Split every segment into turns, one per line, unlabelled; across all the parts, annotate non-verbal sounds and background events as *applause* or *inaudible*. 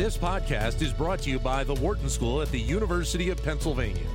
This podcast is brought to you by the Wharton School at the University of Pennsylvania.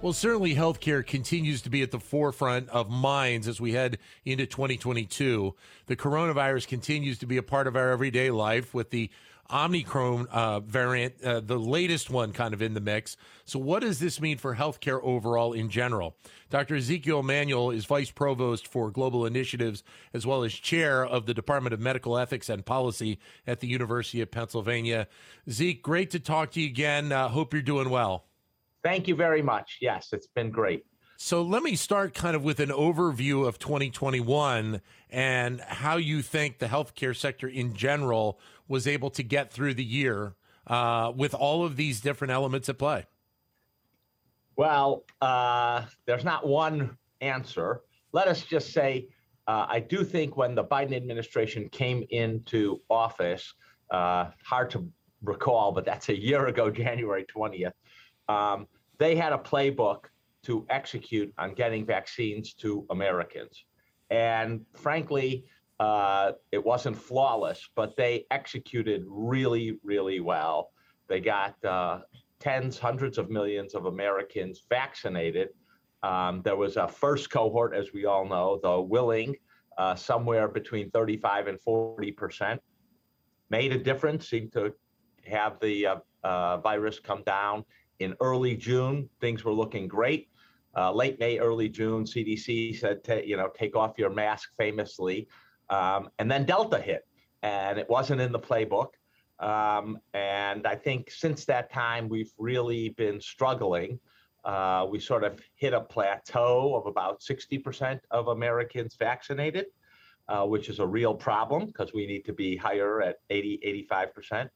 Well, certainly healthcare continues to be at the forefront of minds as we head into 2022. The coronavirus continues to be a part of our everyday life with the Omicron uh, variant, uh, the latest one kind of in the mix. So, what does this mean for healthcare overall in general? Dr. Ezekiel Emanuel is Vice Provost for Global Initiatives as well as Chair of the Department of Medical Ethics and Policy at the University of Pennsylvania. Zeke, great to talk to you again. Uh, hope you're doing well.
Thank you very much. Yes, it's been great.
So let me start kind of with an overview of 2021 and how you think the healthcare sector in general was able to get through the year uh, with all of these different elements at play.
Well, uh, there's not one answer. Let us just say uh, I do think when the Biden administration came into office, uh, hard to recall, but that's a year ago, *laughs* January 20th, um, they had a playbook to execute on getting vaccines to Americans. And frankly, uh, it wasn't flawless, but they executed really, really well. They got uh, tens, hundreds of millions of Americans vaccinated. Um, there was a first cohort, as we all know, the willing, uh, somewhere between 35 and 40 percent, made a difference, seemed to have the uh, uh, virus come down. In early June, things were looking great uh, late May, early June, CDC said, you know, take off your mask famously. Um, and then Delta hit, and it wasn't in the playbook. Um, and I think since that time, we've really been struggling. Uh, we sort of hit a plateau of about 60% of Americans vaccinated, uh, which is a real problem because we need to be higher at 80, 85%.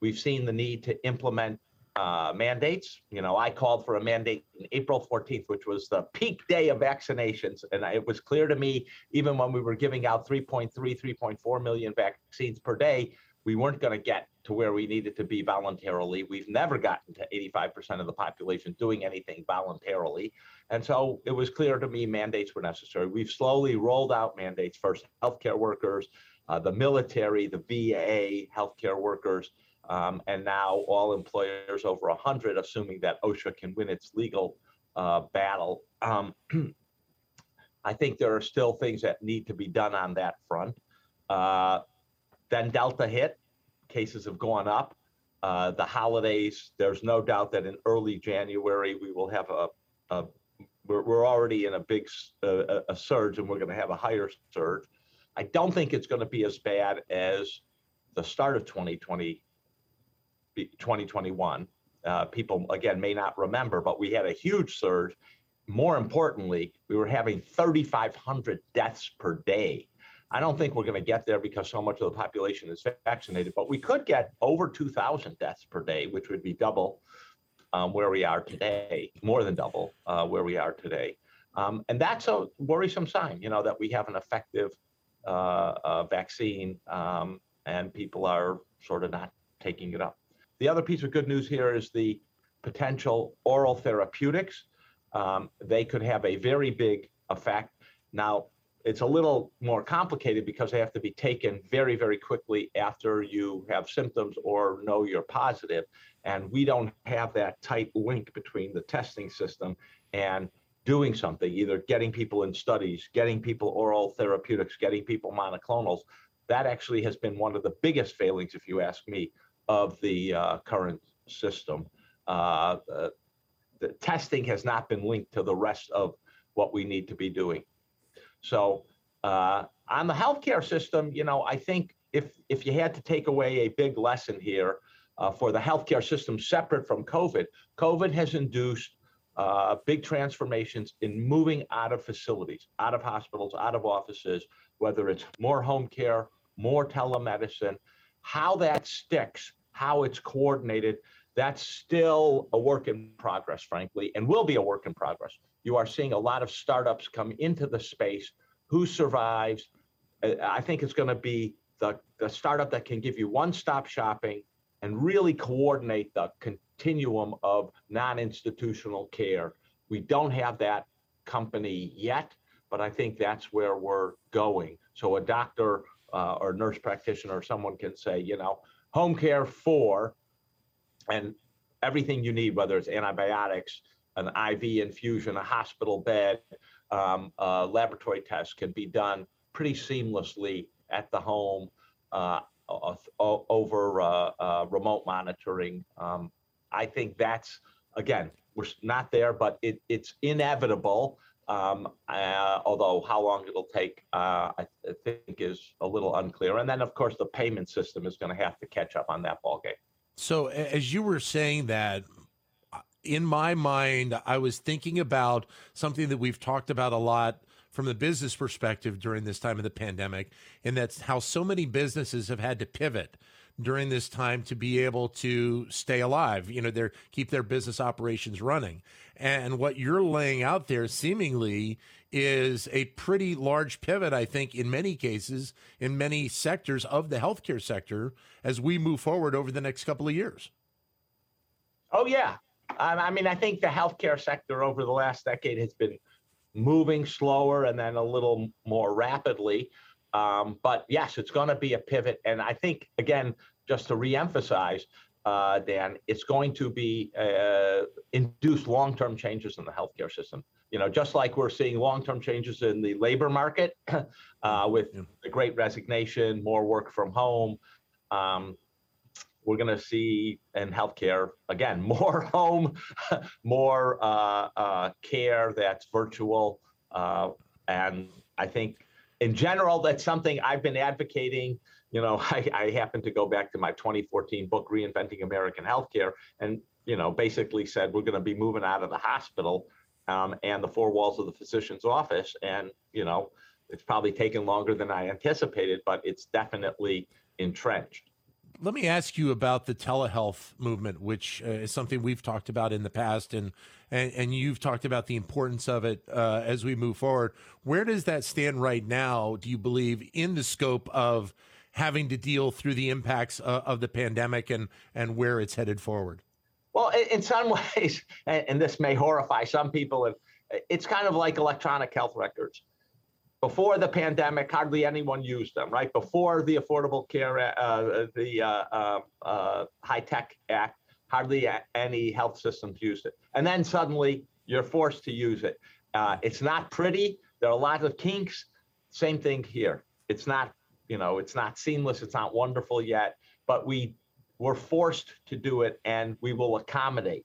We've seen the need to implement uh, mandates. You know, I called for a mandate in April 14th, which was the peak day of vaccinations. And it was clear to me, even when we were giving out 3.3, 3.4 million vaccines per day, we weren't going to get to where we needed to be voluntarily. We've never gotten to 85% of the population doing anything voluntarily. And so it was clear to me mandates were necessary. We've slowly rolled out mandates first, healthcare workers, uh, the military, the VA, healthcare workers. Um, and now all employers over 100, assuming that OSHA can win its legal uh, battle. Um, *clears throat* I think there are still things that need to be done on that front. Uh, then Delta hit, cases have gone up. Uh, the holidays, there's no doubt that in early January we will have a, a we're, we're already in a big a surge and we're going to have a higher surge. I don't think it's going to be as bad as the start of 2020 2021. Uh, people, again, may not remember, but we had a huge surge. More importantly, we were having 3,500 deaths per day. I don't think we're going to get there because so much of the population is vaccinated, but we could get over 2,000 deaths per day, which would be double um, where we are today, more than double uh, where we are today. Um, and that's a worrisome sign, you know, that we have an effective uh, uh vaccine um, and people are sort of not taking it up. The other piece of good news here is the potential oral therapeutics. Um, they could have a very big effect. Now, it's a little more complicated because they have to be taken very, very quickly after you have symptoms or know you're positive. And we don't have that tight link between the testing system and doing something, either getting people in studies, getting people oral therapeutics, getting people monoclonals. That actually has been one of the biggest failings, if you ask me, of the uh, current system. Uh, the testing has not been linked to the rest of what we need to be doing. So uh, on the healthcare system, you know, I think if if you had to take away a big lesson here uh, for the healthcare system separate from COVID, COVID has induced uh, big transformations in moving out of facilities, out of hospitals, out of offices, whether it's more home care, more telemedicine, how that sticks how it's coordinated, that's still a work in progress, frankly, and will be a work in progress. You are seeing a lot of startups come into the space. Who survives? Uh, I think it's going to be the, the startup that can give you one stop shopping and really coordinate the continuum of non institutional care. We don't have that company yet, but I think that's where we're going. So a doctor uh, or nurse practitioner, or someone can say, you know, home care for, and everything you need, whether it's antibiotics, an IV infusion, a hospital bed, um, laboratory tests can be done pretty seamlessly at the home uh, over uh, uh, remote monitoring. Um, I think that's, again, we're not there, but it, it's inevitable. Um, uh, although how long it'll take, uh, I, th- I, think, is a little unclear. And then, of course, the payment system is going to have to catch up on that ballgame.
So, as you were saying that, in my mind, I was thinking about something that we've talked about a lot from the business perspective during this time of the pandemic, and that's how so many businesses have had to pivot during this time to be able to stay alive, you know, their keep their business operations running. And what you're laying out there seemingly is a pretty large pivot, I think, in many cases, in many sectors of the healthcare sector as we move forward over the next couple of years.
Oh, yeah. Um, I mean, I think the healthcare sector over the last decade has been moving slower and then a little more rapidly. Um, but yes, it's going to be a pivot. And I think, again, just to reemphasize, uh, Dan, it's going to be uh, induce long-term changes in the healthcare system. You know, just like we're seeing long-term changes in the labor market *clears throat* uh, with yeah. the Great Resignation, more work from home. Um, we're going to see in healthcare again *laughs* more home, *laughs* more uh, uh, care that's virtual, uh, and I think in general that's something I've been advocating. You know, *laughs* I, I happen to go back to my 2014 book, Reinventing American Healthcare, and you know basically said we're going to be moving out of the hospital um, and the four walls of the physician's office, and you know it's probably taken longer than I anticipated, but it's definitely entrenched
let me ask you about the telehealth movement, which uh, is something we've talked about in the past, and and, and you've talked about the importance of it uh, as we move forward. Where does that stand right now? Do you believe in the scope of having to deal through the impacts uh, of the pandemic and and where it's headed forward?
Well, in some *laughs* ways, and this may horrify some people, it's kind of like electronic health records before the pandemic, hardly anyone used them, right? Before the Affordable Care, uh, the uh, uh, uh HITECH Act, hardly any health systems used it. And then suddenly you're forced to use it. Uh, it's not pretty. There are a lot of kinks. Same thing here. It's not, you know, it's not seamless. It's not wonderful yet, but we were forced to do it and we will accommodate.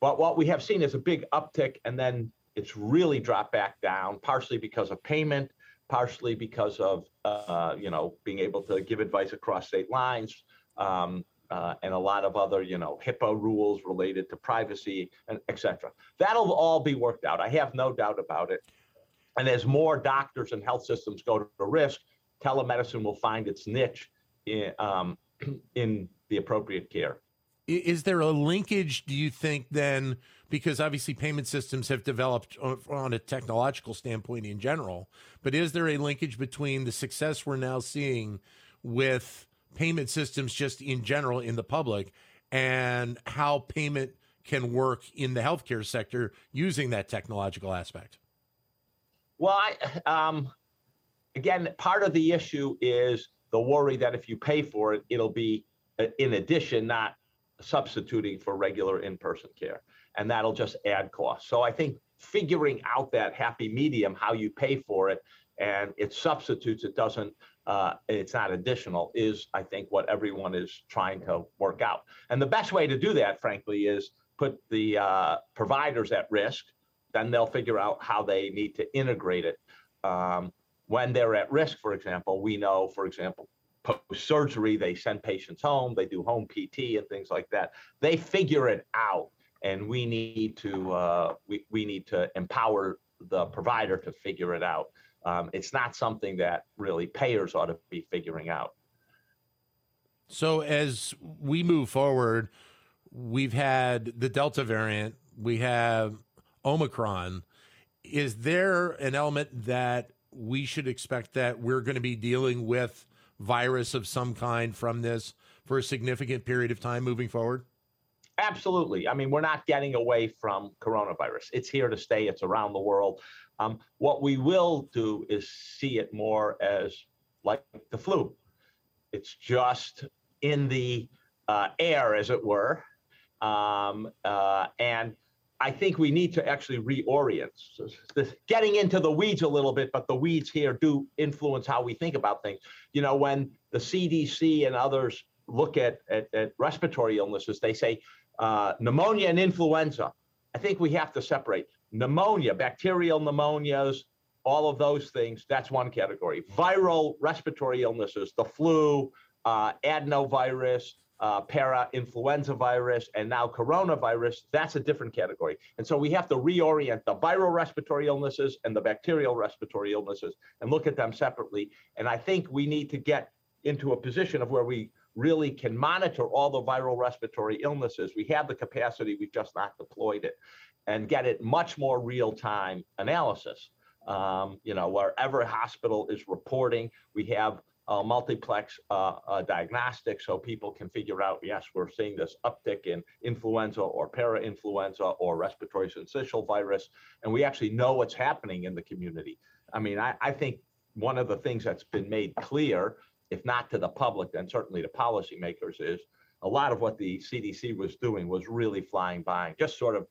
But what we have seen is a big uptick and then it's really dropped back down, partially because of payment, partially because of uh, you know being able to give advice across state lines, um, uh, and a lot of other you know HIPAA rules related to privacy and etc. That'll all be worked out. I have no doubt about it. And as more doctors and health systems go to risk, telemedicine will find its niche in, um, *clears throat* in the appropriate care.
Is there a linkage, do you think, then? Because obviously payment systems have developed on a technological standpoint in general, but is there a linkage between the success we're now seeing with payment systems just in general in the public and how payment can work in the healthcare sector using that technological aspect?
Well, I, um, again, part of the issue is the worry that if you pay for it, it'll be uh, in addition, not substituting for regular in-person care and that'll just add cost. So i think figuring out that happy medium how you pay for it and it substitutes it doesn't uh, it's not additional is i think what everyone is trying to work out. And the best way to do that frankly is put the uh, providers at risk. Then they'll figure out how they need to integrate it. Um, when they're at risk for example we know for example post surgery, they send patients home, they do home PT and things like that. They figure it out, and we need to uh, we we need to empower the provider to figure it out. Um, it's not something that really payers ought to be figuring out.
So as we move forward, we've had the Delta variant, we have Omicron. Is there an element that we should expect that we're going to be dealing with? Virus of some kind from this for a significant period of time moving forward?
Absolutely. I mean, we're not getting away from coronavirus. It's here to stay. It's around the world. Um, what we will do is see it more as like the flu. It's just in the uh, air, as it were. Um, uh, and I think we need to actually reorient. So this, getting into the weeds a little bit, but the weeds here do influence how we think about things. You know, when the CDC and others look at, at, at respiratory illnesses, they say uh, pneumonia and influenza. I think we have to separate pneumonia, bacterial pneumonias, all of those things. That's one category. Viral respiratory illnesses, the flu, uh, adenovirus, uh, para-influenza virus, and now coronavirus, that's a different category. And so we have to reorient the viral respiratory illnesses and the bacterial respiratory illnesses and look at them separately. And I think we need to get into a position of where we really can monitor all the viral respiratory illnesses. We have the capacity, we've just not deployed it, and get it much more real-time analysis. Um, you know, wherever a hospital is reporting, we have uh, multiplex uh, uh, diagnostics so people can figure out, yes, we're seeing this uptick in influenza or para-influenza or respiratory syncytial virus, and we actually know what's happening in the community. I mean, I, I think one of the things that's been made clear, if not to the public, then certainly to policymakers, is a lot of what the CDC was doing was really flying by, just sort of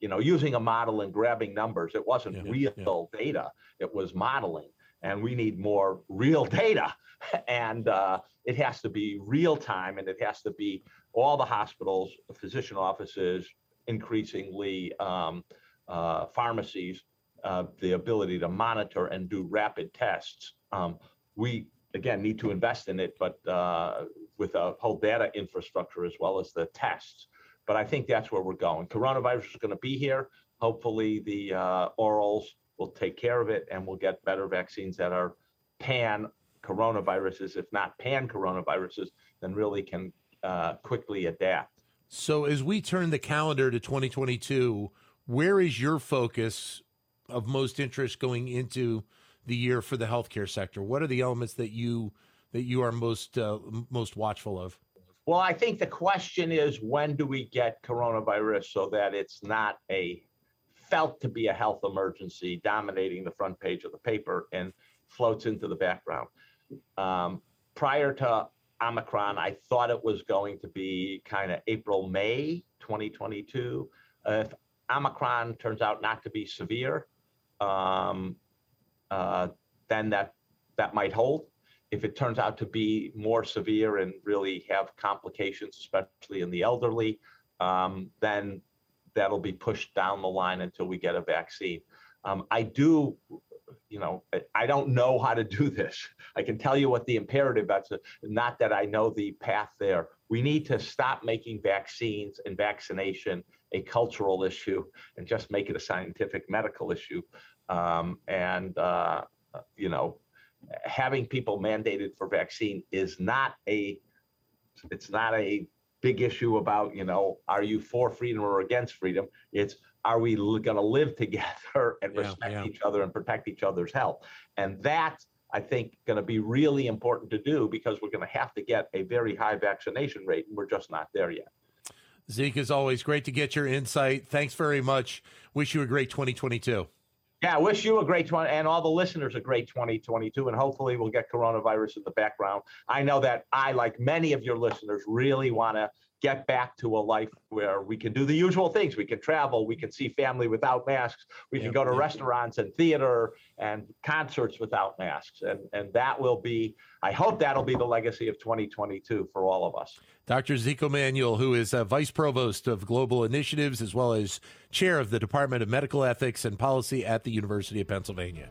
you know, using a model and grabbing numbers. It wasn't yeah, real yeah. data. It was modeling and we need more real data. *laughs* And uh, it has to be real time and it has to be all the hospitals physician offices increasingly um, uh, pharmacies uh, the ability to monitor and do rapid tests. Um, we again need to invest in it but uh, with a whole data infrastructure as well as the tests. But i think that's where we're going. Coronavirus is going to be here. Hopefully the uh, orals will take care of it and we'll get better vaccines that are pan coronaviruses, if not pan coronaviruses, then really can uh, quickly adapt.
So, as we turn the calendar to 2022, where is your focus of most interest going into the year for the healthcare sector? What are the elements that you that you are most uh, most watchful of?
Well, I think the question is when do we get coronavirus so that it's not a felt to be a health emergency dominating the front page of the paper and floats into the background. Um, prior to Omicron, I thought it was going to be kind of April, May 2022. Uh, if Omicron turns out not to be severe, um, uh, then that that might hold. If it turns out to be more severe and really have complications, especially in the elderly, um, then that'll be pushed down the line until we get a vaccine. Um, I do, you know, I don't know how to do this. I can tell you what the imperative that's not that I know the path there. We need to stop making vaccines and vaccination a cultural issue and just make it a scientific medical issue. Um, and uh, you know, having people mandated for vaccine is not a it's not a big issue about, you know, are you for freedom or against freedom? It's are we going to live *laughs* together and yeah, respect yeah. each other and protect each other's health? And that's, I think, going to be really important to do because we're going to have to get a very high vaccination rate, and we're just not there yet.
Zeke, is always great to get your insight. Thanks very much. Wish you a great 2022.
Yeah, I wish you a great 20 and all the listeners a great 2022. And hopefully we'll get coronavirus in the background. I know that I, like many of your listeners, really want to get back to a life where we can do the usual things. We can travel, we can see family without masks, we can go to restaurants and theater and concerts without masks. And and that will be, I hope that'll be the legacy of 2022 for all of us.
Dr. Zeke Emanuel, who is a vice provost of global initiatives as well as chair of the Department of Medical Ethics and Policy at the University of Pennsylvania.